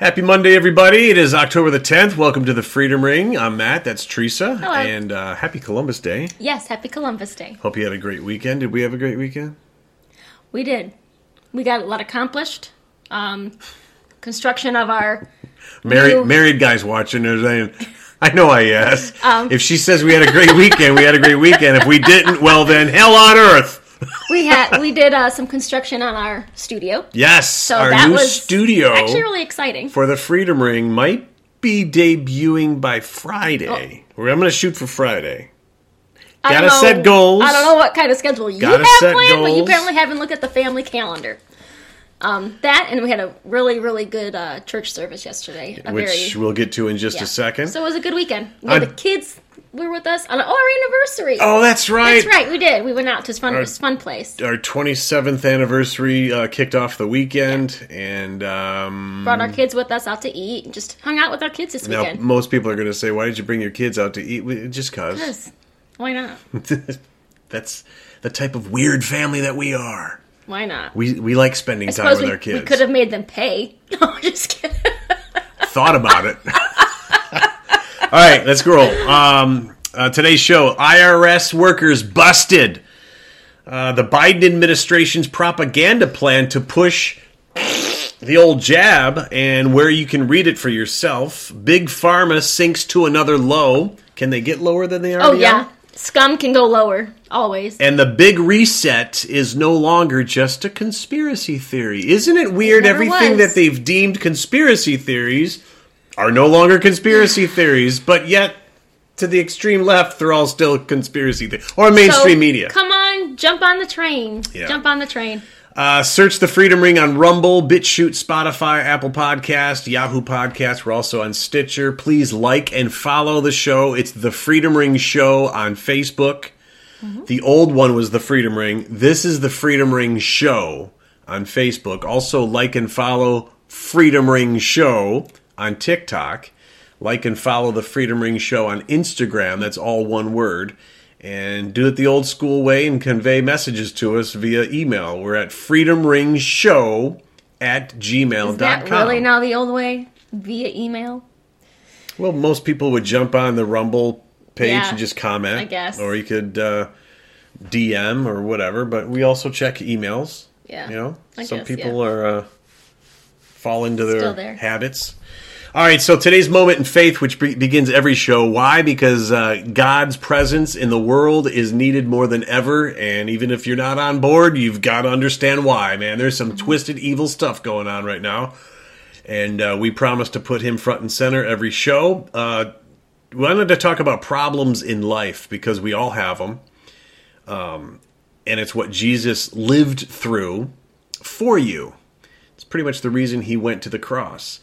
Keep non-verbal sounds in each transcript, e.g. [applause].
Happy Monday, everybody. It is October the 10th. Welcome to the Freedom Ring. I'm Matt. That's Teresa. Hello. And uh, happy Columbus Day. Yes, happy Columbus Day. Hope you had a great weekend. Did we have a great weekend? We did. We got a lot accomplished. Um, construction of our Married, New- married guys watching are saying, I know I yes. Um, if she says we had a great weekend, we had a great weekend. If we didn't, well then, hell on earth. We had we did uh, some construction on our studio. Yes, So our that new was studio Actually, really exciting. for the Freedom Ring might be debuting by Friday. Oh. I'm going to shoot for Friday. Gotta know- set goals. I don't know what kind of schedule you Gotta have planned, but you apparently haven't looked at the family calendar. Um, that and we had a really really good uh, church service yesterday. A Which very, we'll get to in just yeah. a second. So it was a good weekend. We had the kids were with us on our anniversary. oh, that's right. That's right, we did. We went out to this fun, fun place. our 27th anniversary uh, kicked off the weekend, and um, Brought our kids with us out to eat and just hung out with our kids this now weekend. most people are going to say, "Why did you bring your kids out to eat?" We- Just cause. Why not? [laughs] That's the type of weird family that we are. Why not? We we like spending I time with we, our kids. we could have made them pay. [laughs] No, just kidding. Thought about it. [laughs] All right, let's roll. Um, uh, today's show: IRS workers busted. Uh, the Biden administration's propaganda plan to push the old jab and where you can read it for yourself. Big Pharma sinks to another low. Can they get lower than they are? Oh yeah, scum can go lower always. And the big reset is no longer just a conspiracy theory. Isn't it weird? never Everything was. that they've deemed conspiracy theories are no longer conspiracy [sighs] theories, but yet to the extreme left, they're all still conspiracy theories. Or mainstream So, media. Come on, jump on the train. Yeah. Jump on the train. Uh, search the Freedom Ring on Rumble, BitChute, Spotify, Apple Podcast, Yahoo Podcast. We're also on Stitcher. Please like and follow the show. It's the Freedom Ring Show on Facebook. The old one was the Freedom Ring. This is the Freedom Ring Show on Facebook. Also, like and follow Freedom Ring Show on TikTok. Like and follow the Freedom Ring Show on Instagram. That's all one word. And do it the old school way and convey messages to us via email. We're at freedomringshow at gmail.com. Is that really now the old way? Via email? Well, most people would jump on the Rumble page Yeah, and just comment. I guess. Or you could uh, DM or whatever. But we also check emails. Yeah, You know, I some guess, people yeah. are uh, fall into their there. habits. All right, so today's moment in faith, which be- begins every show. Why? Because uh, God's presence in the world is needed more than ever, and even if you're not on board, you've got to understand why. Man, there's some twisted, evil stuff going on right now, and uh, we promise to put Him front and center every show. Uh, we wanted to talk about problems in life because we all have them, um, and it's what Jesus lived through for you. It's pretty much the reason He went to the cross.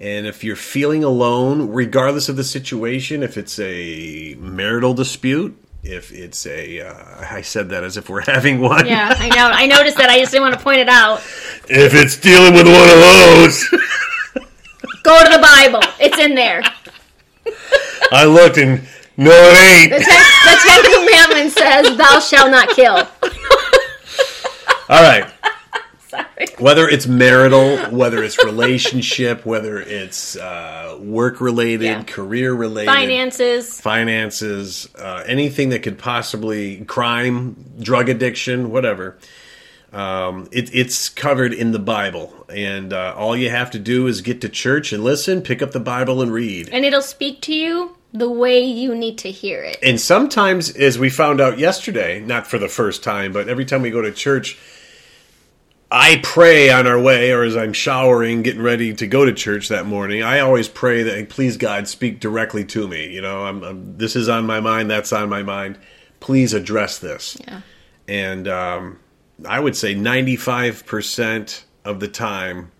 And if you're feeling alone, regardless of the situation, if it's a marital dispute, if it's a, uh, I said that as if we're [laughs] having one. Yeah, I know. I noticed that. I just didn't want to point it out. If it's dealing with one of those, [laughs] Go to the Bible. It's in there. I looked and no, it The ain't. Ten, the Ten Commandments says, "Thou shalt not kill." All right. [laughs] Whether it's marital, whether it's relationship, whether it's uh, work related, Yeah. career related, Finances. finances, uh, anything that could possibly crime, drug addiction, whatever. Um, it, it's covered in the Bible, and uh, all you have to do is get to church and listen, pick up the Bible and read. And it'll speak to you the way you need to hear it. And sometimes, as we found out yesterday, not for the first time, but every time we go to church, I pray on our way, or as I'm showering, getting ready to go to church that morning. I always pray that, please God, speak directly to me. You know, I'm, I'm, this is on my mind, that's on my mind. Please address this. Yeah. And um, I would say 95% of the time,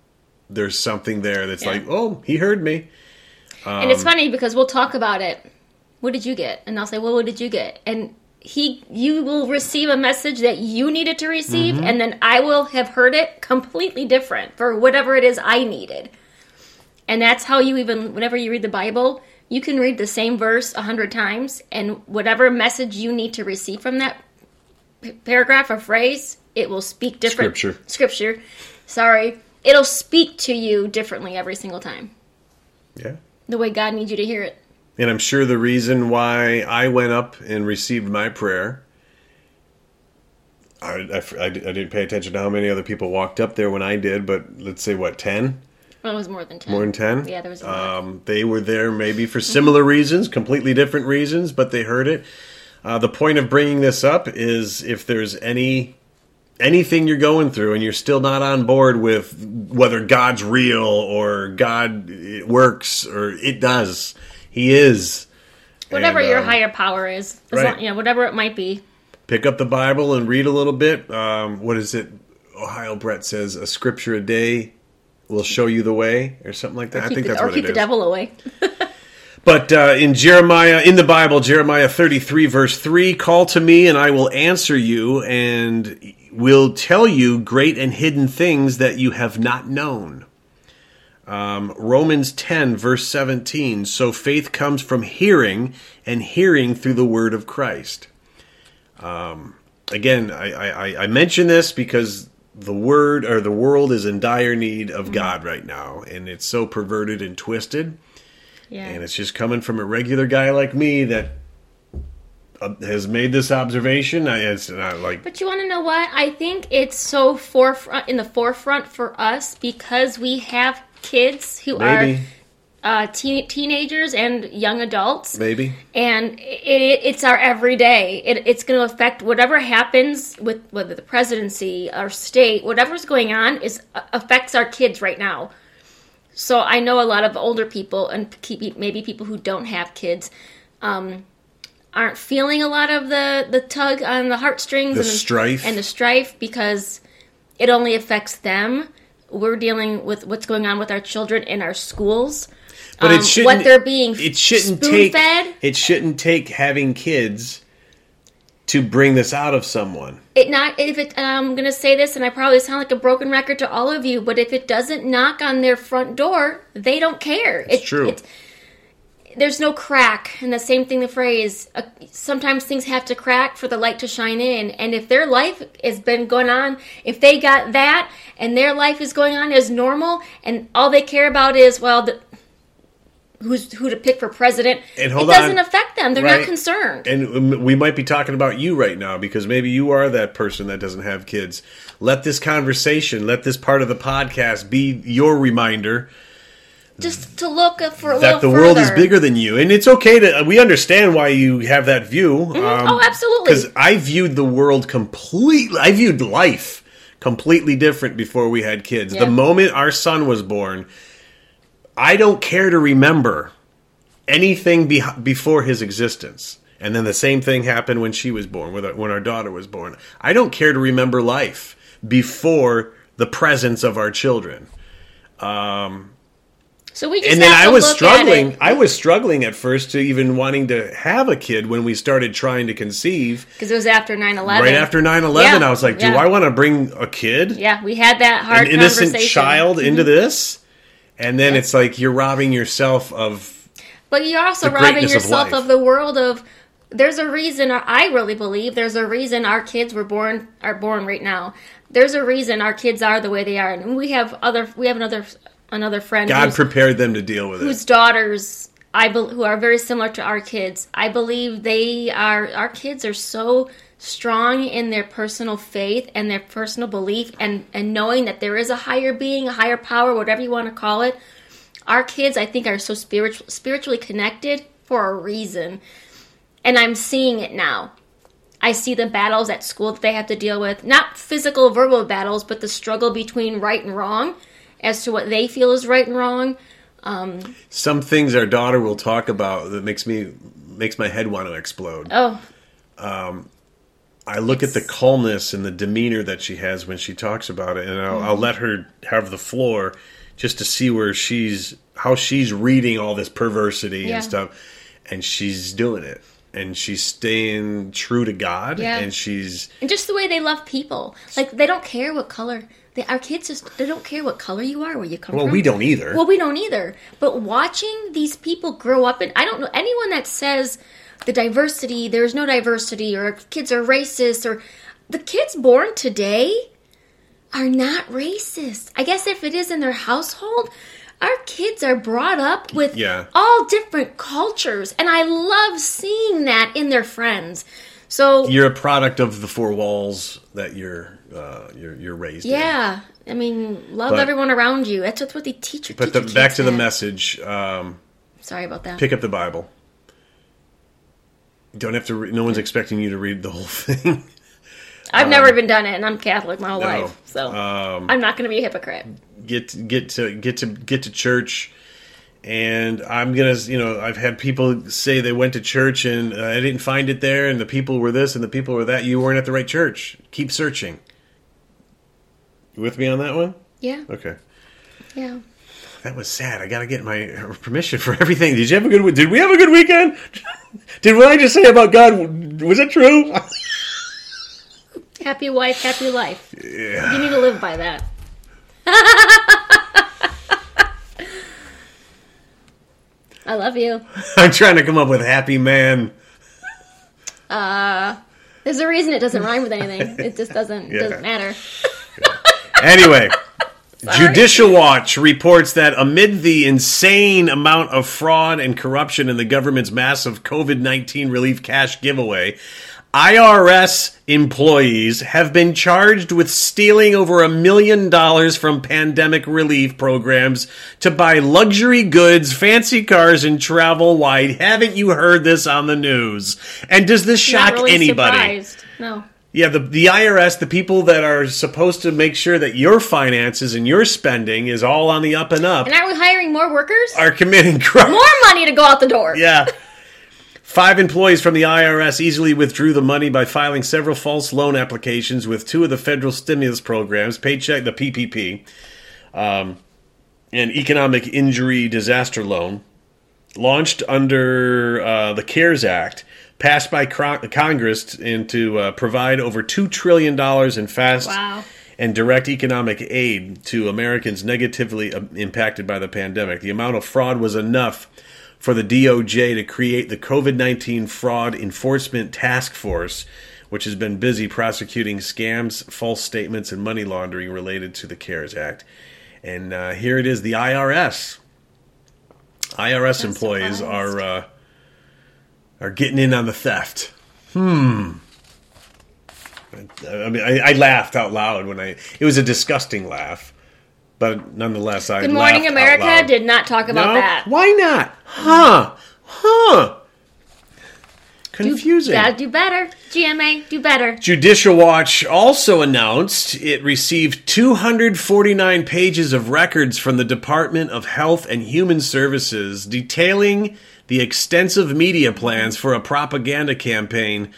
there's something there that's Yeah. like, oh, he heard me. and Um, it's funny because we'll talk about it. What did you get? And I'll say, "Well, what did you get?" And he, you will receive a message that you needed to receive, Mm-hmm. and then I will have heard it completely different for whatever it is I needed. And that's how you even, whenever you read the Bible, you can read the same verse a hundred times, and whatever message you need to receive from that p- paragraph or phrase, it will speak different Scripture. Scripture, sorry, it'll speak to you differently every single time. Yeah. The way God needs you to hear it. And I'm sure the reason why I went up and received my prayer, I, I, I didn't pay attention to how many other people walked up there when I did, but let's say, what, 10? Well, it was more than 10. More than 10? Yeah, there was. Um, they were there maybe for similar reasons, completely different reasons, but they heard it. Uh, the point of bringing this up is if there's any anything you're going through and you're still not on board with whether God's real or God works or it does, He is. whatever And, your um, higher power is. Right. long, know, whatever it might be. pick up the Bible and read a little bit. Um, what is it? Ohio Brett says a scripture a day will show you the way, or something like that. I think the, that's or what keep it the is. devil away. [laughs] But uh, in Jeremiah, in the Bible, Jeremiah 33, verse 3, call to me and I will answer you and will tell you great and hidden things that you have not known. Um, Romans 10, verse 17, so faith comes from hearing and hearing through the word of Christ. Um, again, I, I, I mention this because the word or the world is in dire need of God right now, and it's so perverted and twisted Yeah. and it's just coming from a regular guy like me that uh, has made this observation. I, it's not like But you want to know what? I think it's so forefront in the forefront for us because we have kids who maybe, are uh, teen, teenagers and young adults, maybe. and it, it's our everyday. It, it's going to affect whatever happens with whether the presidency, our state, whatever's going on is affects our kids right now. So I know a lot of older people and keep- maybe people who don't have kids. Um, aren't feeling a lot of the, the tug on the heartstrings The and strife. and the strife because it only affects them. We're dealing with what's going on with our children in our schools. But um, it shouldn't. what they're being It shouldn't take. spoon-fed. It shouldn't take having kids to bring this out of someone. It not if it. I'm gonna say this, and I probably sound like a broken record to all of you, but if it doesn't knock on their front door, they don't care. It's true. There's no crack, and the same thing. The phrase. Uh, sometimes things have to crack for the light to shine in, and if their life has been going on, if they got that, and their life is going on as normal, and all they care about is well, the, who's who to pick for president, And it hold doesn't on. affect them. They're Right. not concerned. And we might be talking about you right now because maybe you are that person that doesn't have kids. Let this conversation, let this part of the podcast be your reminder Just to look for a that the world is bigger than you and it's okay to we understand why you have that view um, oh, absolutely. because i viewed the world completely i viewed life completely different before we had kids. Yeah. the moment our son was born i don't care to remember anything be- before his existence. And then the same thing happened when she was born when our, when our daughter was born. I don't care to remember life before the presence of our children So we just and then I was struggling. I was struggling at first to even wanting to have a kid when we started trying to conceive. because it was after 9-11. Right after 9-11, Yeah, I was like, do yeah. I want to bring a kid, Yeah, we had that hard an innocent conversation. Mm-hmm. child, into this? And then it's like you're robbing yourself of. But you're also robbing greatness of yourself of, the world of. There's a reason. I really believe there's a reason our kids were born are born right now. There's a reason our kids are the way they are, and we have other. We have another another friend God prepared them to deal with whose it. Whose daughters I bel who are very similar to our kids. I believe they are our kids are so strong in their personal faith and their personal belief and and knowing that there is a higher being, a higher power, whatever you want to call it. Our kids I think are so spiritual spiritually connected for a reason. And I'm seeing it now. I see the battles at school that they have to deal with, not physical verbal battles, but the struggle between right and wrong as to what they feel is right and wrong. Um, Some things our daughter will talk about that makes me makes my head want to explode. oh, I look at the calmness and the demeanor that she has when she talks about it, and I'll, I'll let her have the floor just to see where she's how she's reading all this perversity Yeah. and stuff, and she's doing it, and she's staying true to God, Yeah. and she's and just the way they love people. Like they don't care what color. They, our kids just they don't care what color you are, where you come well, from. Well, we don't either. Well, we don't either. But watching these people grow up, and I don't know anyone that says the diversity, there's no diversity, or kids are racist, or the kids born today are not racist. I guess if it is in their household, our kids are brought up with Yeah. all different cultures, and I love seeing that in their friends. So You're a product of the four walls that you're uh, you're, you're raised in. yeah, I mean, love But- everyone around you. That's what, what they teach you. But the, back to the message. Um, Sorry about that. pick up the Bible. Don't have to. Re- no one's expecting you to read the whole [laughs] thing. I've never even done it, and I'm Catholic my whole No. life, so Um, I'm not going to be a hypocrite. get get to get to get to church and i'm gonna you know i've had people say they went to church and uh, i didn't find it there and the people were this and the people were that you weren't at the right church keep searching you with me on that one Yeah, okay yeah. that was sad i gotta get my permission for everything did you have a good did we have a good weekend [laughs] did what i just say about god was it true [laughs] Happy wife, happy life. yeah You need to live by that. [laughs] I love you. i'm trying to come up with happy man Uh, There's a reason it doesn't rhyme with anything. It just doesn't Yeah. doesn't matter. Anyway, Judicial Watch reports that amid the insane amount of fraud and corruption in the government's massive COVID 19 relief cash giveaway, IRS employees have been charged with stealing over a million dollars from pandemic relief programs to buy luxury goods, fancy cars, and travel wide. Haven't you heard this on the news? And does this shock really anybody? surprised. No. Yeah, the the IRS, the people that are supposed to make sure that your finances and your spending is all on the up and up, And aren't we hiring more workers? are committing crime. more money to go out the door. Yeah. Five employees from the IRS easily withdrew the money by filing several false loan applications with two of the federal stimulus programs, Paycheck, the PPP, um, and Economic Injury Disaster Loan, launched under uh, the CARES Act, passed by Congress and to uh, provide over $2 trillion in fast Wow. and direct economic aid to Americans negatively uh, impacted by the pandemic. The amount of fraud was enough for the DOJ to create the COVID 19 Fraud Enforcement Task Force, which has been busy prosecuting scams, false statements, and money laundering related to the CARES Act. And uh, here it is the IRS. IRS employees surprised. are uh, are getting in on the theft. Hmm. I mean, I, I laughed out loud when I. It was a disgusting laugh, but nonetheless, I. Good Morning America did not talk about No? that. Why not? Huh? Huh? Do- Confusing. Gotta do better. GMA, do better. Judicial Watch also announced it received 249 pages of records from the Department of Health and Human Services detailing the extensive media plans for a propaganda campaign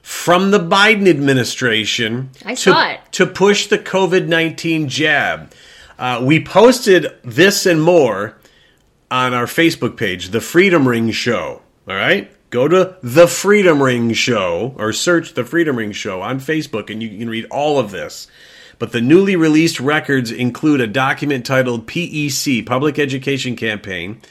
from the Biden administration to, to push the COVID 19 jab. Uh, we posted this and more on our Facebook page, The Freedom Ring Show. All right? Go to The Freedom Ring Show or search The Freedom Ring Show on Facebook and you can read all of this. But the newly released records include a document titled PEC, Public Education Campaign,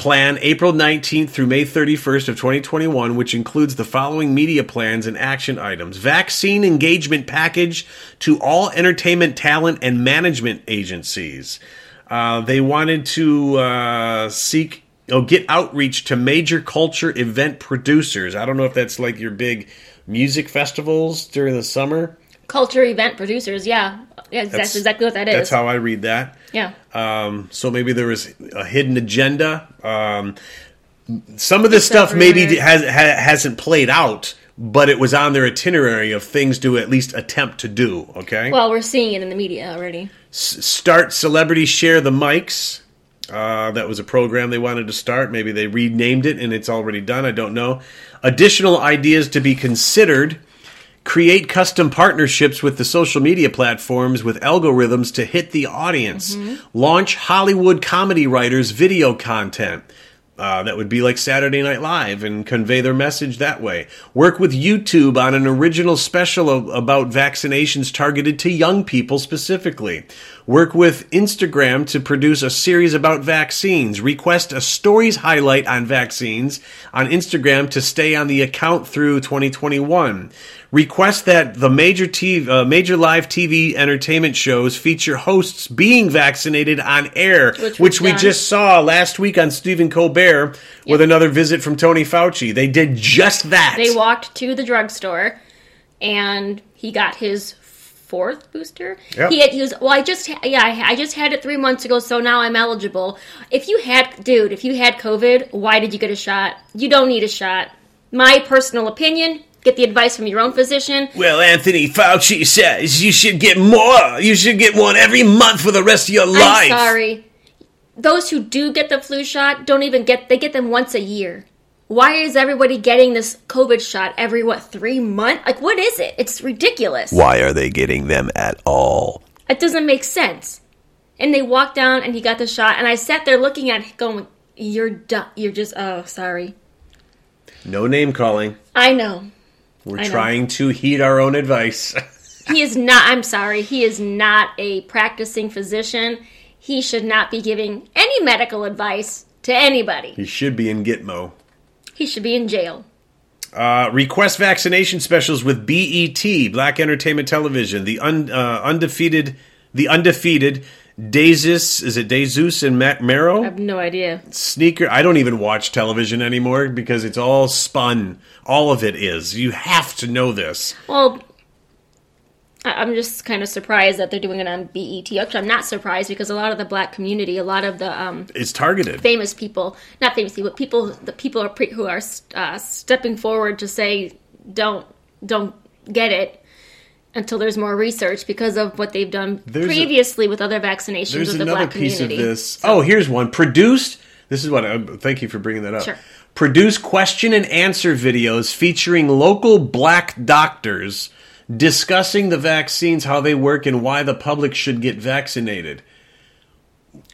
Plan April 19th through May 31st of 2021, which includes the following media plans and action items. Vaccine engagement package to all entertainment talent and management agencies. Uh, they wanted to uh, seek, oh, get outreach to major culture event producers. I don't know if that's like your big music festivals during the summer. Culture event producers, yeah. Yeah, that's, That's- exactly what that is. That's how I read that. yeah. Um, so maybe there was a hidden agenda. Um, some of this It's stuff maybe has, has not played out, but it was on their itinerary of things to at least attempt to do. Okay. Well, we're seeing it in the media already. S- start celebrity share the mics. Uh, that was a program they wanted to start. Maybe they renamed it and it's already done. I don't know. Additional ideas to be considered. Create custom partnerships with the social media platforms with algorithms to hit the audience. Launch Hollywood comedy writers' video content. Uh, that would be like Saturday Night Live and convey their message that way. Work with YouTube on an original special of, about vaccinations targeted to young people specifically. Work with Instagram to produce a series about vaccines. Request a stories highlight on vaccines on Instagram to stay on the account through 2021. Request that the major TV, uh, major live TV entertainment shows feature hosts being vaccinated on air, Which which, we've done. just saw last week on Stephen Colbert with another visit from Tony Fauci. They did just that. They walked to the drugstore, and he got his fourth booster. Yep. He had, he was well. I just yeah, I, I just had it three months ago, so now I'm eligible. If you had, dude, if you had COVID, why did you get a shot? You don't need a shot. My personal opinion. Get the advice from your own physician. Well, Anthony Fauci says you should get more. You should get one every month for the rest of your life. I'm sorry. Those who do get the flu shot don't even get they get them once a year. Why is everybody getting this COVID shot every what three months? Like what is it? It's ridiculous. Why are they getting them at all? It doesn't make sense. And they walked down and he got the shot and I sat there looking at him going, You're done you're just oh sorry. No name calling. I know. We're trying to heed our own advice. [laughs] He is not I'm sorry, he is not a practicing physician. He should not be giving any medical advice to anybody. he should be in Gitmo. He should be in jail. Uh, request vaccination specials with BET, Black Entertainment Television, the un, uh, undefeated, the undefeated Desus, is it Desus and Matt Ma- I have no idea. Sneaker. I don't even watch television anymore because it's all spun. All of it is. You have to know this. Well, I'm just kind of surprised that they're doing it on BET. Actually, I'm not surprised because a lot of the black community, a lot of the um, It's targeted. famous people, not famous people, people, the people are pre- who are uh, stepping forward to say don't don't get it until there's more research because of what they've done There's a- previously with other vaccinations There's with the another black piece community. of this. Oh, here's one. Produced. This is what. I, thank you for bringing that up. Sure. Produce question and answer videos featuring local black doctors discussing the vaccines, how they work, and why the public should get vaccinated.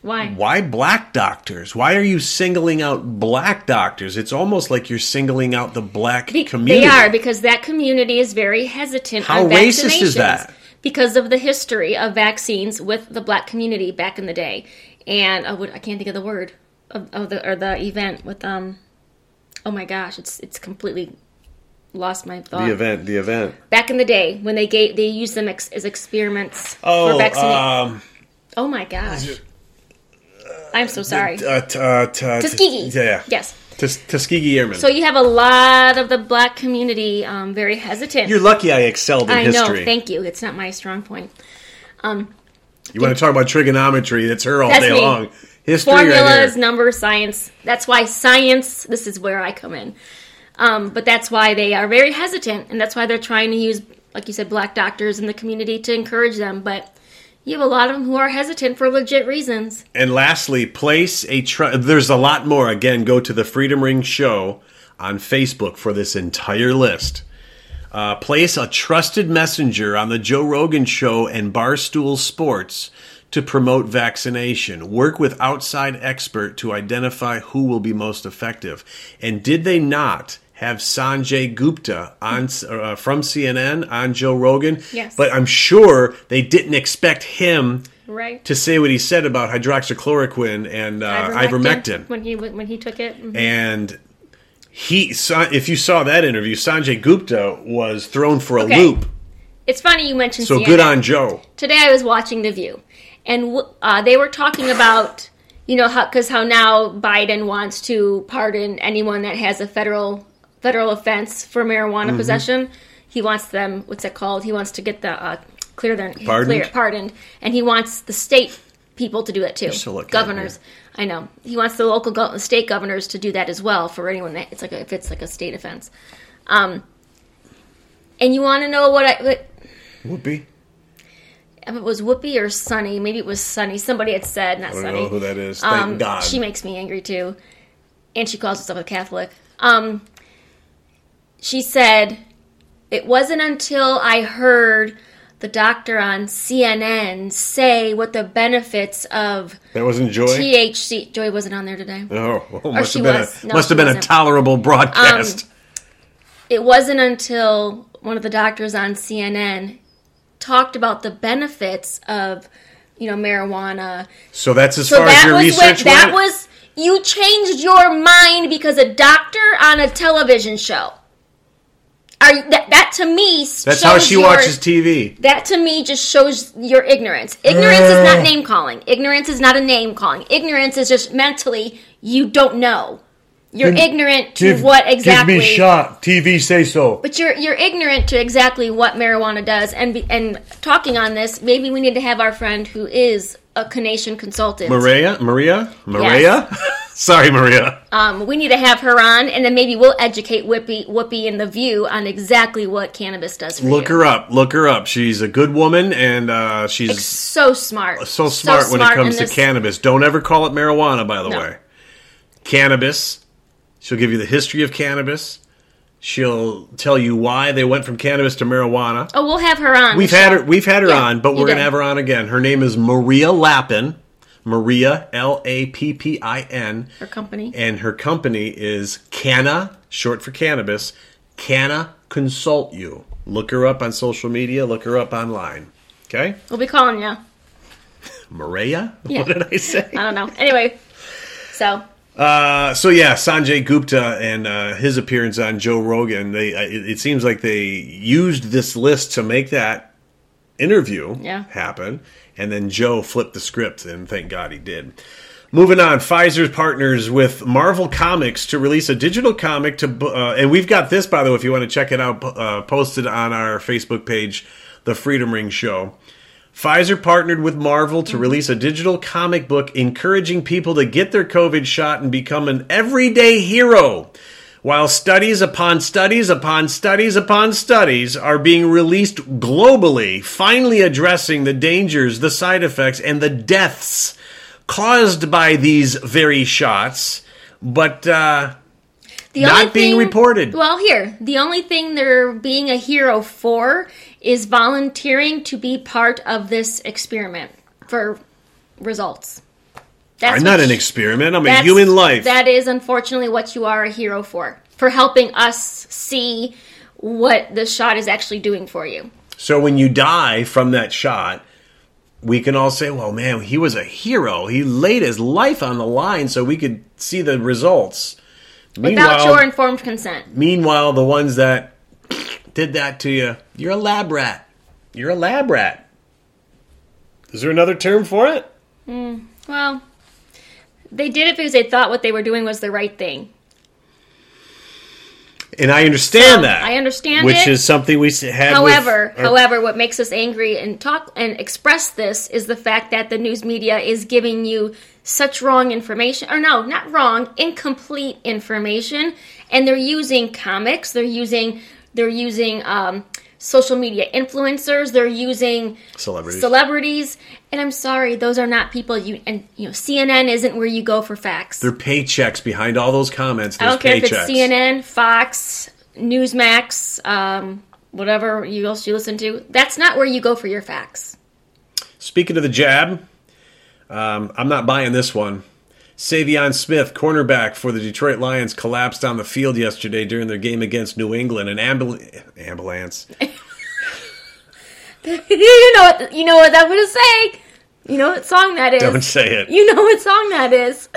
Why? Why black doctors? Why are you singling out black doctors? It's almost like you're singling out the black Be- community. They are because that community is very hesitant. How on racist is vaccinations that? Because of the history of vaccines with the black community back in the day, and I, would, I can't think of the word of, of the or the event with um. Oh my gosh, it's it's completely lost my thought. the event. The event. Back in the day when they gave they used them ex, as experiments for Oh, um, oh my gosh, I'm so sorry. uh, t- uh, t- uh, Tuskegee. Yeah. Yes. Tus- Tuskegee Airmen. So you have a lot of the black community um, very hesitant. You're lucky I excelled in I history. know. Thank you. It's not my strong point. Um, You want to talk about trigonometry? That's her all That's day me. long. History right formulas, here. numbers, science. That's why science. This is where I come in. Um, but that's why they are very hesitant, and that's why they're trying to use, like you said, black doctors in the community to encourage them. But you have a lot of them who are hesitant for legit reasons. And lastly, place a. Tr- There's a lot more. Again, go to the Freedom Ring Show on Facebook for this entire list. Uh, place a trusted messenger on the Joe Rogan Show and Barstool Sports to promote vaccination. Work with outside expert to identify who will be most effective. And did they not have Sanjay Gupta on uh, from CNN on Joe Rogan? Yes. But I'm sure they didn't expect him Right. to say what he said about hydroxychloroquine and uh, ivermectin. when he when he took it. Mhm. And he, if you saw that interview, Sanjay Gupta was thrown for a Okay. loop. It's funny you mentioned So CNN. good on Joe. today I was watching The View, and uh, they were talking about you know how because how now Biden wants to pardon anyone that has a federal federal offense for marijuana Mm-hmm. possession. He wants them. What's it called? He wants to get the uh, clear their Pardoned? clear pardoned, and he wants the state people to do it too. Governors. I know he wants the local go- state governors to do that as well for anyone that it's like a, if it's like a state offense. Um, and you want to know what I what, Whoopi. if it was Whoopi or Sunny, maybe it was Sunny. Somebody had said, not I don't Sunny. know who that is. Thank Um, God. She makes me angry too. And she calls herself a Catholic. Um, she said, It wasn't until I heard the doctor on CNN say what the benefits of that wasn't Joy. THC. Joy wasn't on there today. oh, well, must have been was. a No, must have been a wasn't. tolerable um, broadcast. It wasn't until one of the doctors on CNN talked about the benefits of you know, marijuana. So that's as So far as that your was research when, that was you changed your mind because a doctor on a television show. Are that that to me That's shows how she your- watches TV. That to me just shows your ignorance. Ignorance is not name calling. Ignorance is not a name calling. Ignorance is just mentally you don't know. You're ignorant to what exactly. Give me shot. TV say so. But you're you're ignorant to exactly what marijuana does. And be, and talking on this, maybe we need to have our friend who is a Canation consultant. Maria, Maria, Maria. [laughs] [laughs] Sorry, Maria. Um, we need to have her on, and then maybe we'll educate Whoopi, Whoopi and the View on exactly what cannabis does for Look you. her up. Look her up. She's a good woman, and uh, she's So smart. so smart when it smart comes in to this- cannabis. Don't ever call it marijuana, by the No. way. Cannabis. She'll give you the history of cannabis. She'll tell you why they went from cannabis to marijuana. Oh, we'll have her on. We've had her. We've had her Yeah, on, but you we're gonna have her on again. Her name is Maria Lappin. Maria L A P P I N. Her company. and her company is Canna, short for cannabis. Canna Consult You. Look her up on social media. Look her up online. Okay, We'll be calling you. [laughs] Maria. Yeah. What did I say? I don't know. Anyway, so Uh, so yeah, Sanjay Gupta and uh, his appearance on Joe Rogan. They it, it seems like they used this list to make that interview Yeah. happen, and then Joe flipped the script, and thank God he did. Moving on, Pfizer's partners with Marvel Comics to release a digital comic to, uh, and we've got this by the way, if you want to check it out, uh, posted on our Facebook page, The Freedom Ring Show. Pfizer partnered with Marvel to release a digital comic book encouraging people to get their COVID shot and become an everyday hero. While studies upon studies upon studies upon studies are being released globally, finally addressing the dangers, the side effects, and the deaths caused by these very shots, but uh, the Not being thing, reported. Well, here the only thing they're being a hero for is volunteering to be part of this experiment for results. That's I'm not an experiment. I'm a human life. That is unfortunately what you are a hero for. For helping us see what the shot is actually doing for you. So when you die from that shot, we can all say, well, man, he was a hero. He laid his life on the line so we could see the results. Without your informed consent. meanwhile, the ones that did that to you, you're a lab rat. You're a lab rat. Is there another term for it? Hmm, well, they did it because they thought what they were doing was the right thing. And I understand So, that. I understand Which it. is something we have. However, our- however, what makes us angry and talk and express this is the fact that the news media is giving you such wrong information, or no, not wrong, incomplete information, and they're using comics, they're using they're using um, social media influencers, they're using Celebrities. celebrities, and I'm sorry, those are not people you and you know CNN isn't where you go for facts. They're paychecks behind all those comments. I don't care if it's. CNN, Fox, Newsmax, um, whatever you else you listen to. That's not where you go for your facts. Speaking of the jab, um, I'm not buying this one. Saivion Smith, cornerback for the Detroit Lions, collapsed on the field yesterday during their game against New England. An ambul- ambulance. [laughs] you know what you know what I'm gonna say. You know what song that is. Don't say it. You know what song that is.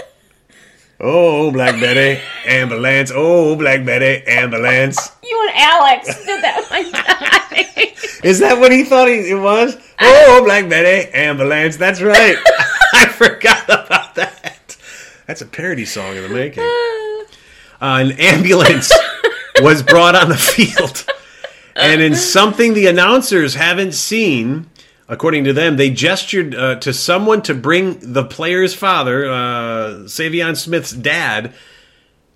Oh, Black Betty, ambulance. Oh, Black Betty, ambulance. [laughs] You and Alex did that one time. Is that what he thought he, it was? Oh, Black Betty, ambulance. That's right. [laughs] I forgot about that. That's a parody song in the making. Uh, an ambulance [laughs] was brought on the field. And in something the announcers haven't seen, according to them, they gestured uh, to someone to bring the player's father, uh, Saivion Smith's dad,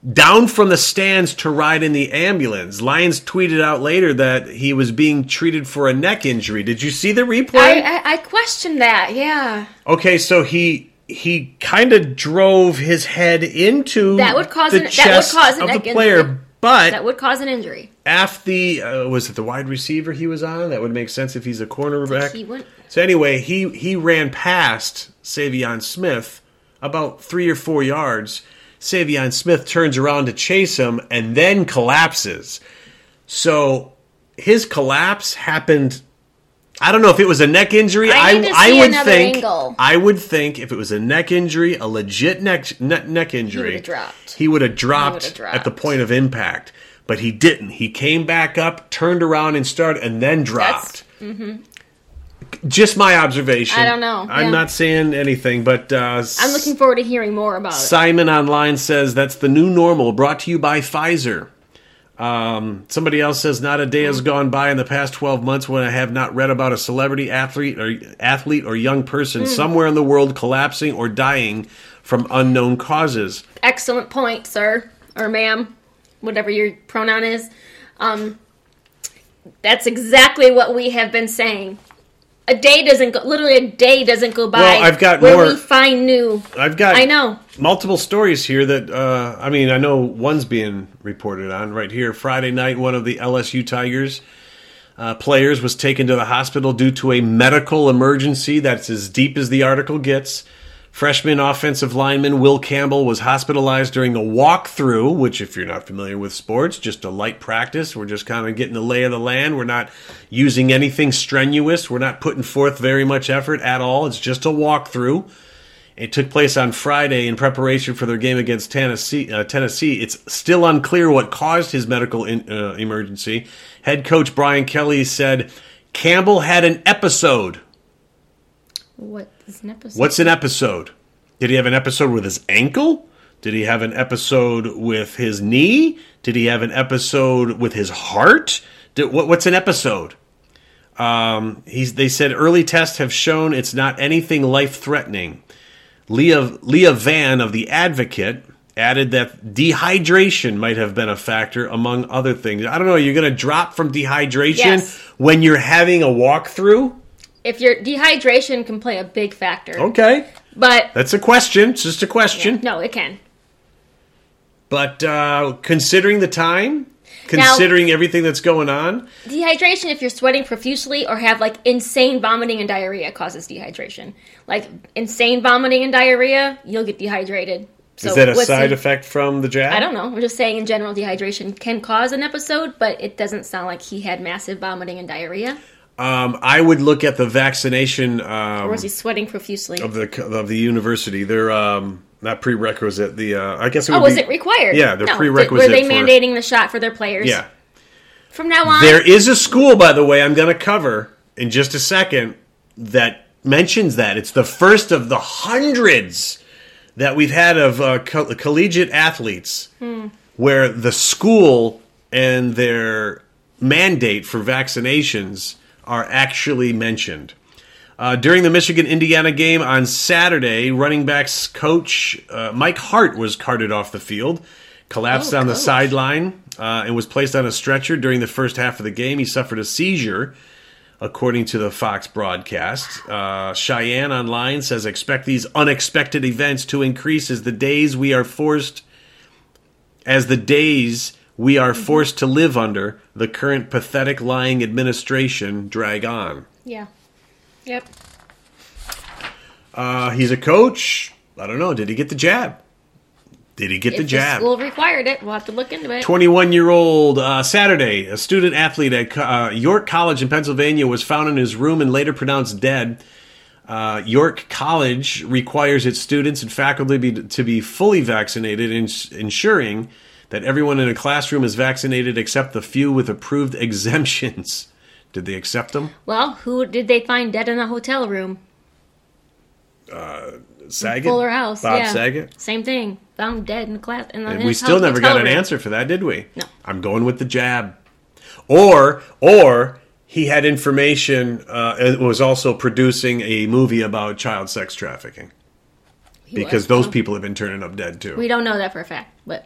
down from the stands to ride in the ambulance. Lions tweeted out later that he was being treated for a neck injury. Did you see the replay? I, I, I questioned that. Yeah, Okay, so he he kind of drove his head into That would cause the an- that would chest cause an of the player, injury. but that would cause an injury. after the uh, was it the wide receiver he was on? That would make sense if he's a cornerback. He went. So anyway, he he ran past Saivion Smith about three or four yards. Saivion Smith turns around to chase him and then collapses. So his collapse happened I don't know if it was a neck injury. I to see would think. angle. I would think if it was a neck injury, a legit neck neck, neck injury, dropped. He would have dropped, would've at the point of impact, but he didn't. He came back up, turned around, and started, and then dropped. Just my observation. I don't know, I'm yeah. not saying anything, but uh, I'm looking forward to hearing more about it. Simon online says that's the new normal. Brought to you by Pfizer. Um, somebody else says not a day has gone by in the past 12 months when I have not read about a celebrity athlete or athlete or young person somewhere in the world collapsing or dying from unknown causes. Excellent point, sir or ma'am, whatever your pronoun is. Um, that's exactly what we have been saying. A day doesn't go. Literally, a day doesn't go by. Well, I've got where more- we find new. I've got I know. multiple stories here that uh, I mean I know one's being reported on right here. Friday night, one of the LSU Tigers uh, players was taken to the hospital due to a medical emergency. That's as deep as the article gets. Freshman offensive lineman Will Campbell was hospitalized during a walkthrough, which, if you're not familiar with sports, just a light practice. We're just kind of getting the lay of the land. We're not using anything strenuous. We're not putting forth very much effort at all. It's just a walkthrough. It took place on Friday in preparation for their game against Tennessee. Uh, Tennessee. It's still unclear what caused his medical in, uh, emergency. Head coach Brian Kelly said Campbell had an episode. What is an episode? What's an episode? Did he have an episode with his ankle? Did he have an episode with his knee? Did he have an episode with his heart? Did, what, what's an episode? Um, he's, they said early tests have shown it's not anything life threatening. Leah, Leah Vann of The Advocate added that dehydration might have been a factor, among other things. I don't know, you're going to drop from dehydration Yes. when you're having a walkthrough? If your dehydration can play a big factor, Okay. but That's a question. It's just a question. no, it can. But uh, considering the time, considering everything that's going on, Dehydration, if you're sweating profusely or have like insane vomiting and diarrhea, causes dehydration. Like insane vomiting and diarrhea, you'll get dehydrated. So is that a side the- effect from the jab? I don't know. I'm just saying, in general, dehydration can cause an episode, but it doesn't sound like he had massive vomiting and diarrhea. Um, I would look at the vaccination um, Or was he sweating profusely? of the of the university. They're um, not prerequisite. The uh, I guess it oh, would was be, it required? Yeah, they're no. prerequisite Were they for- mandating the shot for their players? Yeah, From now on, there is a school, by the way, I'm going to cover in just a second that mentions that it's the first of the hundreds that we've had of uh, co- collegiate athletes where the school and their mandate for vaccinations are actually mentioned. Uh, during the Michigan Indiana game on Saturday, running backs coach uh, Mike Hart was carted off the field, collapsed Oh, on the sideline, uh, and was placed on a stretcher during the first half of the game. He suffered a seizure, according to the Fox broadcast. Uh, Cheyenne Online says expect these unexpected events to increase as the days we are forced, as the days we are forced to live under the current pathetic lying administration drag on. yeah, yep. Uh, he's a coach. I don't know. Did he get the jab? Did he get the jab? the school required it, we'll have to look into it. 21 year old uh, Saturday, a student athlete at uh, York College in Pennsylvania was found in his room and later pronounced dead. Uh, York College requires its students and faculty be, to be fully vaccinated, ins- ensuring that everyone in a classroom is vaccinated except the few with approved [laughs] exemptions. Did they accept them? Well, who did they find dead in a hotel room? Uh, Saget? Fuller House. Bob yeah. Saget? Same thing. Found dead in the class. In And we still never got an answer for that, did we? No. I'm going with the jab. Or, or he had information. Uh, it was also producing a movie about child sex trafficking He because was. those people have been turning up dead too. We don't know that for a fact, but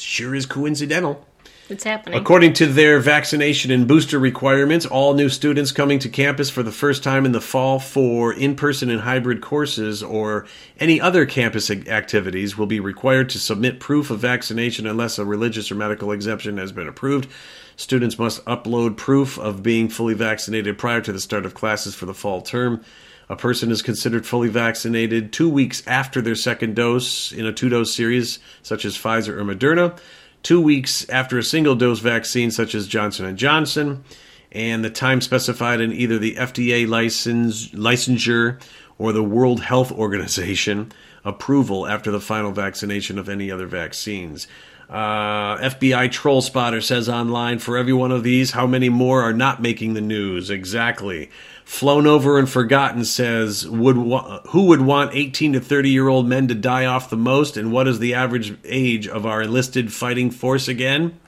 sure is coincidental. it's happening. According to their vaccination and booster requirements, all new students coming to campus for the first time in the fall for in person and hybrid courses or any other campus activities will be required to submit proof of vaccination unless a religious or medical exemption has been approved. Students must upload proof of being fully vaccinated prior to the start of classes for the fall term. A person is considered fully vaccinated two weeks after their second dose in a two dose series, such as Pfizer or Moderna two weeks after a single dose vaccine such as Johnson & Johnson, and the time specified in either the FDA license licensure or the World Health Organization approval after the final vaccination of any other vaccines. Uh, FBI Troll Spotter says online for every one of these, how many more are not making the news? Exactly. Flown over and forgotten says, would wa- who would want 18 to 30 year old men to die off the most, and what is the average age of our enlisted fighting force again?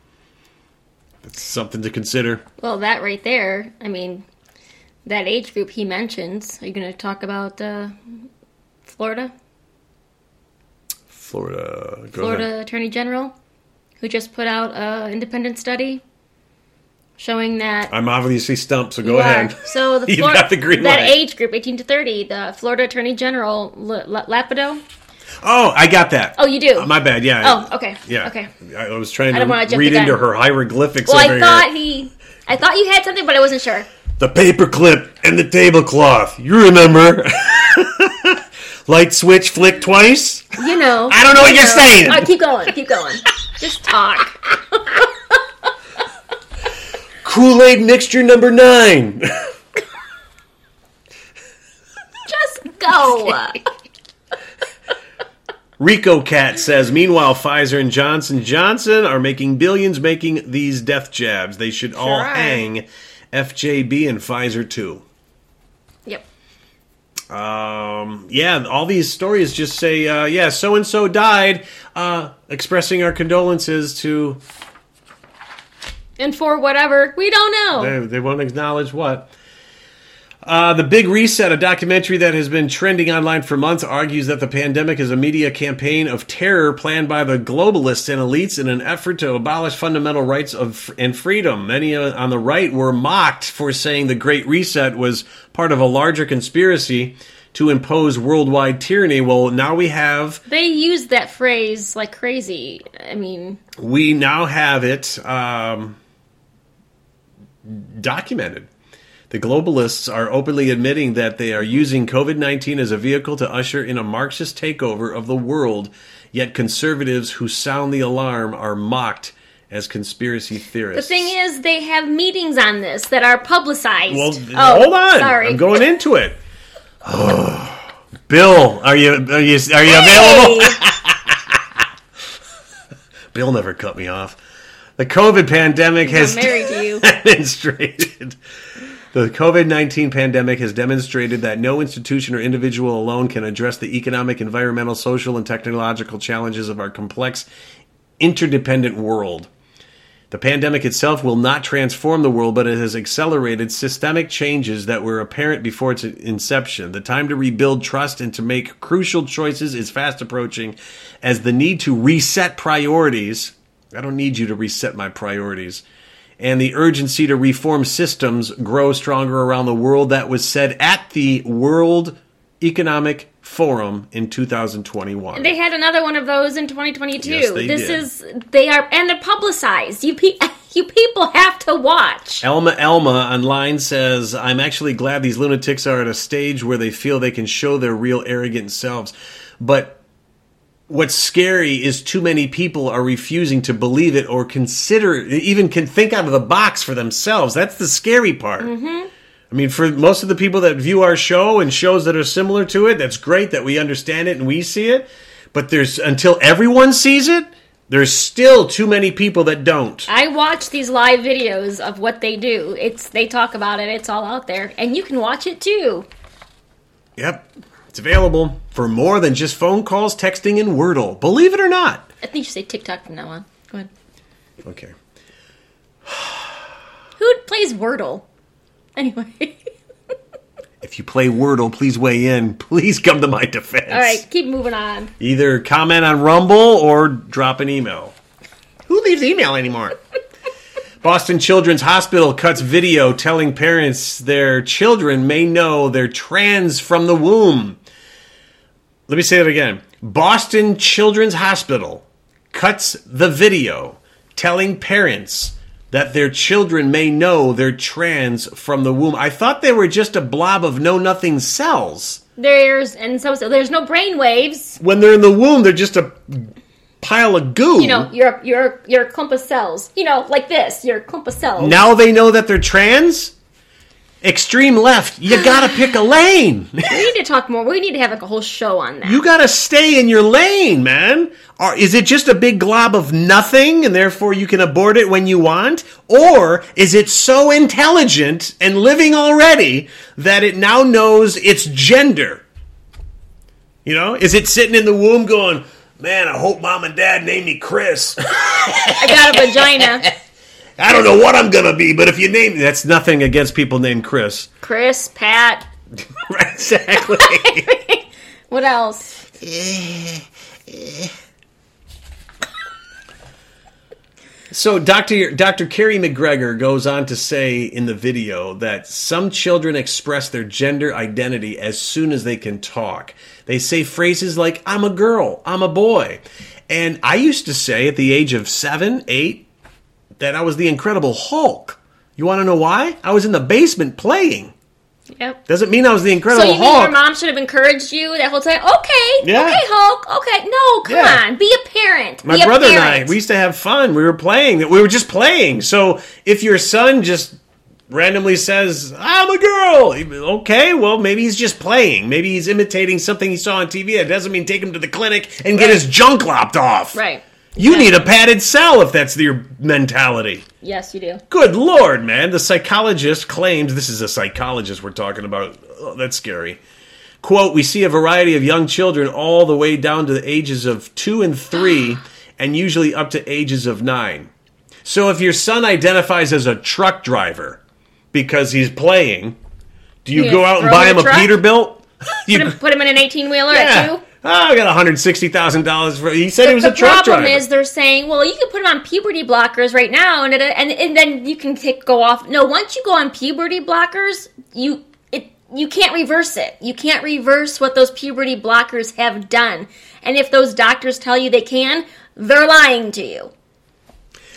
That's something to consider. Well, that right there, I mean, that age group he mentions. Are you going to talk about uh, Florida? Florida. Florida ahead. Attorney General, who just put out an independent study showing that I'm obviously stumped, so go ahead. So the [laughs] got the green that age group, 18 to 30, the Florida Attorney General L- L- Lapido. Oh, I got that. Oh, you do. Uh, my bad. Yeah. Oh, okay. Yeah. Okay. I was trying I wanna read into her hieroglyphics Well, over I here. thought he, I thought you had something, but I wasn't sure. The paperclip and the tablecloth. You remember? [laughs] Light switch flick twice. You know. I don't know what you you're saying. Right, keep going. Keep going. [laughs] Just talk. Kool Aid mixture number nine. Just go. [laughs] Rico Cat says, meanwhile, Pfizer and Johnson Johnson are making billions making these death jabs. They should all are. hang FJB and Pfizer too. Yep. Um, yeah, all these stories just say, uh, yeah, so and so died, uh, expressing our condolences to. And for whatever, we don't know. They, they won't acknowledge what. Uh, the Big Reset, a documentary that has been trending online for months, argues that the pandemic is a media campaign of terror planned by the globalists and elites in an effort to abolish fundamental rights of and freedom. Many uh, on the right were mocked for saying the Great Reset was part of a larger conspiracy to impose worldwide tyranny. Well, now we have They use that phrase like crazy. I mean, we now have it um, documented. The globalists are openly admitting that they are using COVID 19 as a vehicle to usher in a Marxist takeover of the world, yet conservatives who sound the alarm are mocked as conspiracy theorists. the thing is, they have meetings on this that are publicized. well, oh, hold on. Sorry. I'm going into it. [sighs] Bill, are you are you are you available? [laughs] Bill never cut me off. The COVID pandemic has I'm married to you. [laughs] demonstrated. The COVID 19 pandemic has demonstrated that no institution or individual alone can address the economic, environmental, social, and technological challenges of our complex, interdependent world. The pandemic itself will not transform the world, but it has accelerated systemic changes that were apparent before its inception. The time to rebuild trust and to make crucial choices is fast approaching as the need to reset priorities. I don't need you to reset my priorities. And the urgency to reform systems grow stronger around the world. That was said at the World Economic Forum in 2021. They had another one of those in 2022. Yes, they this did. is they are and they're publicized. You pe- [laughs] you people have to watch. Elma Elma online says, I'm actually glad these lunatics are at a stage where they feel they can show their real arrogant selves. But what's scary is too many people are refusing to believe it or consider even can think out of the box for themselves. That's the scary part. Mm-hmm. I mean, for most of the people that view our show and shows that are similar to it, that's great that we understand it and we see it. But there's until everyone sees it, there's still too many people that don't. I watch these live videos of what they do. It's they talk about it. It's all out there, and you can watch it too. Yep. It's available for more than just phone calls, texting, and Wordle. Believe it or not. I think you should say TikTok from now on. Go ahead. Okay. Who plays Wordle? Anyway, [laughs] If you play Wordle, please weigh in. Please come to my defense. all right, keep moving on. Either comment on Rumble or drop an email. Who leaves email anymore? [laughs] Boston Children's Hospital cuts video telling parents their children may know they're trans from the womb. Let me say that again. Boston Children's Hospital cuts the video telling parents that their children may know they're trans from the womb. I thought they were just a blob of know nothing cells. There's and so, so there's no brain waves. When they're in the womb, they're just a pile of goo. You know, you're you're you're a clump of cells. You know, like this. You're a clump of cells. now they know that they're trans. Extreme left, you gotta pick a lane. [laughs] We need to talk more. We need to have like a whole show on that. You gotta stay in your lane, man. Or is it just a big glob of nothing and therefore you can abort it when you want? Or is it so intelligent and living already that it now knows its gender? You know, is it sitting in the womb going, man, I hope mom and dad name me Chris. [laughs] I got a vagina. [laughs] I don't know what I'm gonna be, but if you name that's nothing against people named Chris. Chris, Pat. [laughs] Exactly. [laughs] What else? So Dr. Dr. Kerry McGregor goes on to say in the video that some children express their gender identity as soon as they can talk. They say phrases like "I'm a girl," "I'm a boy," and I used to say at the age of seven, eight, that I was the Incredible Hulk. You want to know why? I was in the basement playing. Yep. Doesn't mean I was the Incredible So you mean Hulk. your mom should have encouraged you that whole time? Okay, Yeah. okay, Hulk. Okay, no, come Yeah. on, be a parent. My be brother and I, we used to have fun. We were playing. We were just playing. So if your son just randomly says, "I'm a girl," okay, well maybe he's just playing. Maybe he's imitating something he saw on TV. That doesn't mean take him to the clinic and get his junk lopped off. right. You need a padded cell if that's your mentality. Yes, you do. Good lord, man. The psychologist claims this is a psychologist we're talking about. Oh, that's scary. Quote, we see a variety of young children all the way down to the ages of two and three, [gasps] and usually up to ages of nine. So if your son identifies as a truck driver because he's playing, do you You go out and buy him a a? Peterbilt? [laughs] you, Put him, put him in an eighteen wheeler yeah. at two. Oh, I got one hundred sixty thousand dollars for. He said he was a truck The problem is they're saying, well, you can put him on puberty blockers right now, and it, and and then you can take, go off. No, once you go on puberty blockers, you it you can't reverse it. You can't reverse what those puberty blockers have done. And if those doctors tell you they can, they're lying to you.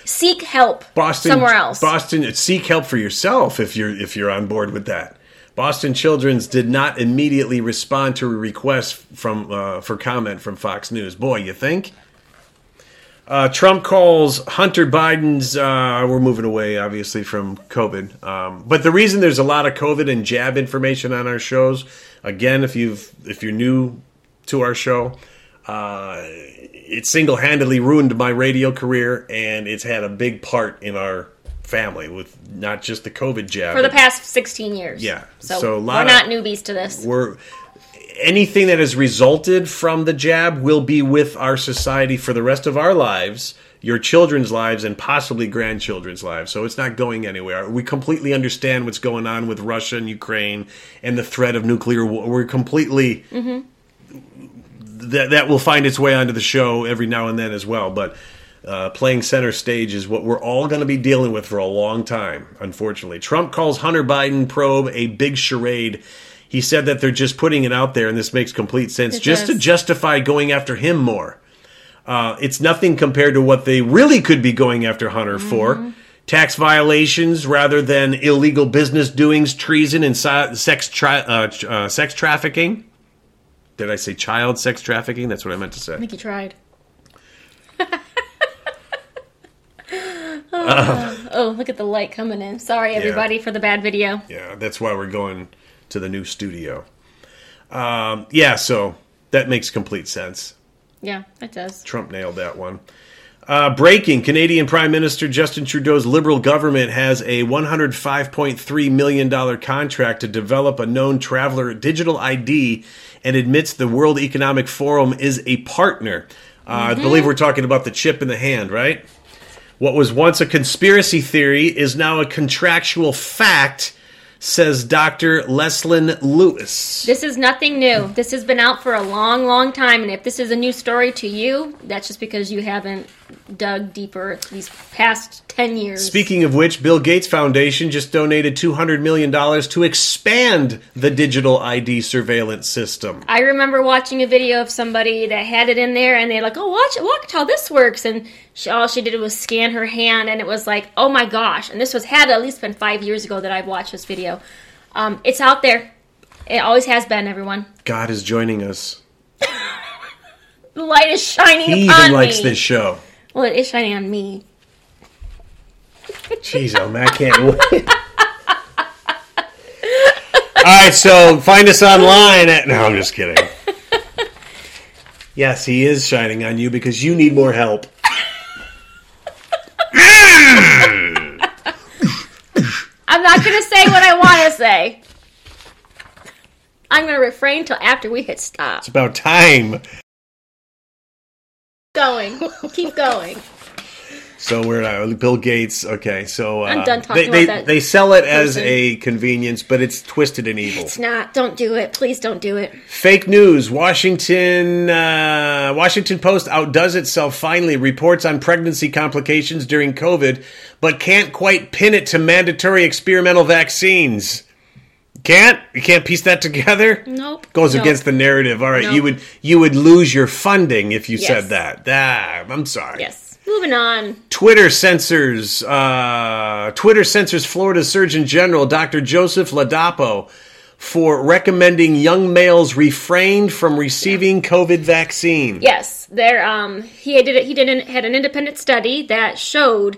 Seek help Boston somewhere else. Boston seek help for yourself if you're if you're on board with that. Boston Children's did not immediately respond to a request from uh, for comment from Fox News. Boy, you think? Uh, Trump calls Hunter Biden's. Uh, we're moving away, obviously, from COVID. Um, but the reason there's a lot of COVID and jab information on our shows, again, if you've if you're new to our show, uh, it single handedly ruined my radio career, and it's had a big part in our family with not just the COVID jab for the past 16 years. Yeah, So, so a lot we're of- not newbies to this. we're anything that has resulted from the jab will be with our society for the rest of our lives your children's lives and possibly grandchildren's lives. So it's not going anywhere. We completely understand what's going on with russia and ukraine and the threat of nuclear war. We're completely mm-hmm. that that will find its way onto the show every now and then as well. But uh, playing center stage is what we're all going to be dealing with for a long time, unfortunately. Trump calls Hunter Biden probe a big charade. He said that they're just putting it out there, and this makes complete sense, It just to justify going after him more. Uh, it's nothing compared to what they really could be going after Hunter for. Tax violations rather than illegal business doings, treason, and sex, tra- uh, uh, sex trafficking. Did I say child sex trafficking? That's what I meant to say. I think you tried. [laughs] Uh. oh, look at the light coming in. Sorry, everybody, for the bad video. Yeah, that's why we're going to the new studio. Um, yeah, so that makes complete sense. Yeah, it does. Trump nailed that one. Uh, breaking Canadian Prime Minister Justin Trudeau's Liberal government has a $105.3 million contract to develop a known traveler digital ID and admits the World Economic Forum is a partner. Uh, I believe we're talking about the chip in the hand, right? What was once a conspiracy theory is now a contractual fact, says Dr. Leslyn Lewis. This is nothing new. This has been out for a long, long time. And if this is a new story to you, that's just because you haven't dug deeper these past 10 years. Speaking of which, Bill Gates Foundation just donated $200 million to expand the digital ID surveillance system. I remember watching a video of somebody that had it in there, and they're like, "Oh, watch, watch how this works." And she, all she did was scan her hand, and it was like, "Oh my gosh!" And this was had at least been five years ago that I've watched this video. Um, it's out there. It always has been. Everyone. God is joining us. [laughs] The light is shining He even likes this show. Well, it is shining on me. Jeez, oh man, I can't wait. All right, so find us online at. No, I'm just kidding. Yes, he is shining on you because you need more help. I'm not going to say what I want to say. I'm going to refrain till after we hit stop. It's about time. Going. Keep going. So we're uh, Bill Gates. Okay, so uh, I'm done talking they, they, about that They sell it as person. a convenience, but it's twisted and evil. It's not. Don't do it. Please don't do it. Fake news. Washington uh, Washington Post outdoes itself. Finally, reports on pregnancy complications during COVID, but can't quite pin it to mandatory experimental vaccines. Can't you can't piece that together? Nope. Goes Nope. against the narrative. All right, you would you would lose your funding if you Yes. said that. Ah, I'm sorry. Yes. Moving on. Twitter censors. Uh, Twitter censors Florida Surgeon General Dr. Joseph Ladapo for recommending young males refrain from receiving COVID vaccine. Yes, there. Um, he did. It he did. An, had an independent study that showed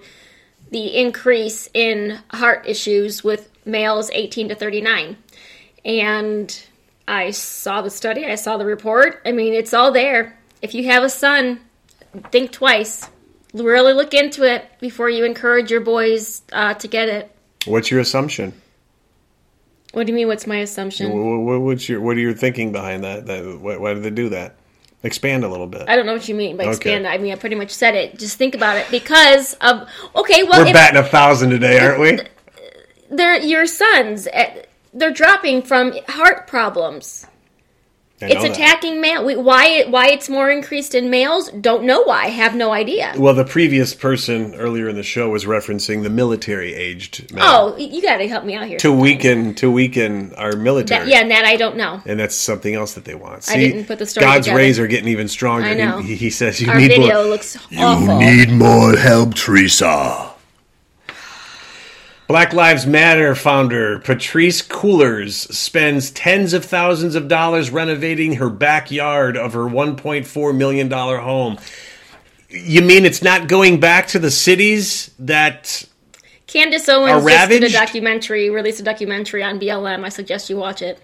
the increase in heart issues with males 18 to 39, and I saw the study. I saw the report. I mean, it's all there. If you have a son, think twice. Really look into it before you encourage your boys uh, to get it. What's your assumption? What do you mean? What's my assumption? Wh- wh- What's your what are your thinking behind that? that why, why did they do that? Expand a little bit. I don't know what you mean by Okay. expand. I mean, I pretty much said it. Just think about it because of okay. Well, We're if, batting a thousand today, aren't we? [laughs] they're your sons. eh, They're dropping from heart problems. I know It's that. attacking male. we- Why? it- Why it's more increased in males? Don't know why. Have no idea. Well, the previous person earlier in the show was referencing the military-aged men Oh, you got to help me out here. to weaken to weaken our military. That, yeah, and that I don't know. and that's something else that they want. I didn't put the story God's together. rays are getting even stronger. I know. He, he says you Our need video more. looks awful. more help, Teresa. Black Lives Matter founder Patrisse Cullors spends tens of thousands of dollars renovating her backyard of her $1.4 million home. You mean it's not going back to the cities that Candace Owens just did a documentary, released a documentary on BLM. I suggest you watch it.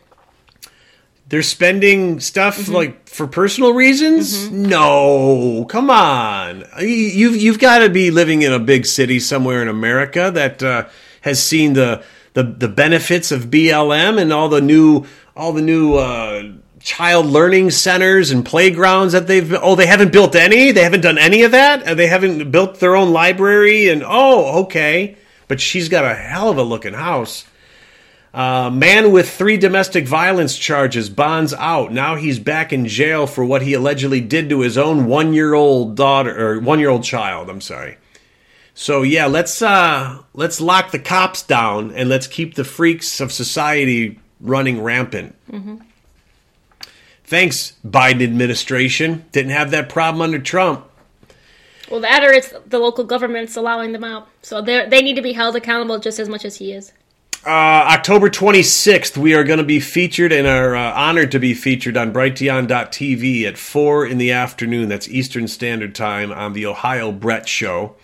they're spending stuff Mm-hmm. like for personal reasons? No, come on. You- You've you've got to be living in a big city somewhere in America that uh, has seen the, the the benefits of BLM and all the new all the new uh, child learning centers and playgrounds that they've. Oh, they haven't built any. They haven't done any of that. Uh, They haven't built their own library. And oh, okay. But she's got a hell of a looking house. Uh, man with three domestic violence charges bonds out. Now he's back in jail for what he allegedly did to his own one-year-old daughter or one-year-old child. I'm sorry. So yeah, let's uh, let's lock the cops down and let's keep the freaks of society running rampant. Thanks, Biden administration. Didn't have that problem under Trump. Well, that or it's the local government's allowing them out. So they they need to be held accountable just as much as he is. Uh, October 26th, we are going to be featured and are uh, honored to be featured on brighteon.tv at 4 in the afternoon. That's Eastern Standard Time on the Ohio Brett Show.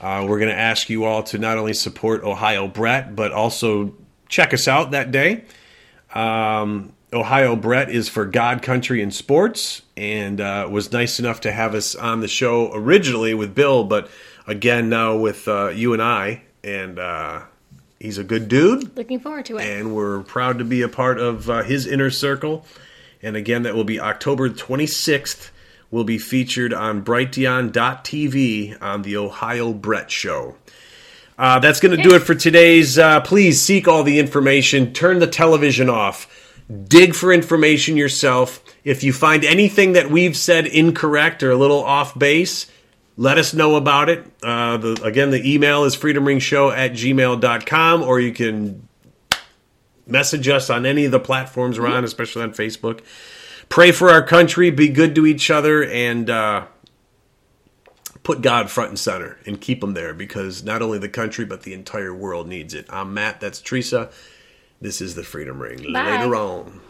Uh, we're going to ask you all to not only support Ohio Brett, but also check us out that day. Um, Ohio Brett is for God, Country, and Sports, and uh, was nice enough to have us on the show originally with Bill, but again now with uh, you and I. And uh, he's a good dude Looking forward to it. and we're proud to be a part of uh, his inner circle. And again, that will be October 26th. Will be featured on brighteon.tv on the Ohio Brett Show. Uh, that's going to do it for today's. Uh, please seek all the information. Turn the television off. Dig for information yourself. If you find anything that we've said incorrect or a little off base, let us know about it. Uh, the, again, the email is freedomringshow at gmail.com, or you can message us on any of the platforms we're on, especially on Facebook. Pray for our country, be good to each other, and uh, put God front and center and keep Him there because not only the country, but the entire world needs it. I'm Matt, that's Teresa. This is the Freedom Ring. Bye. Later on.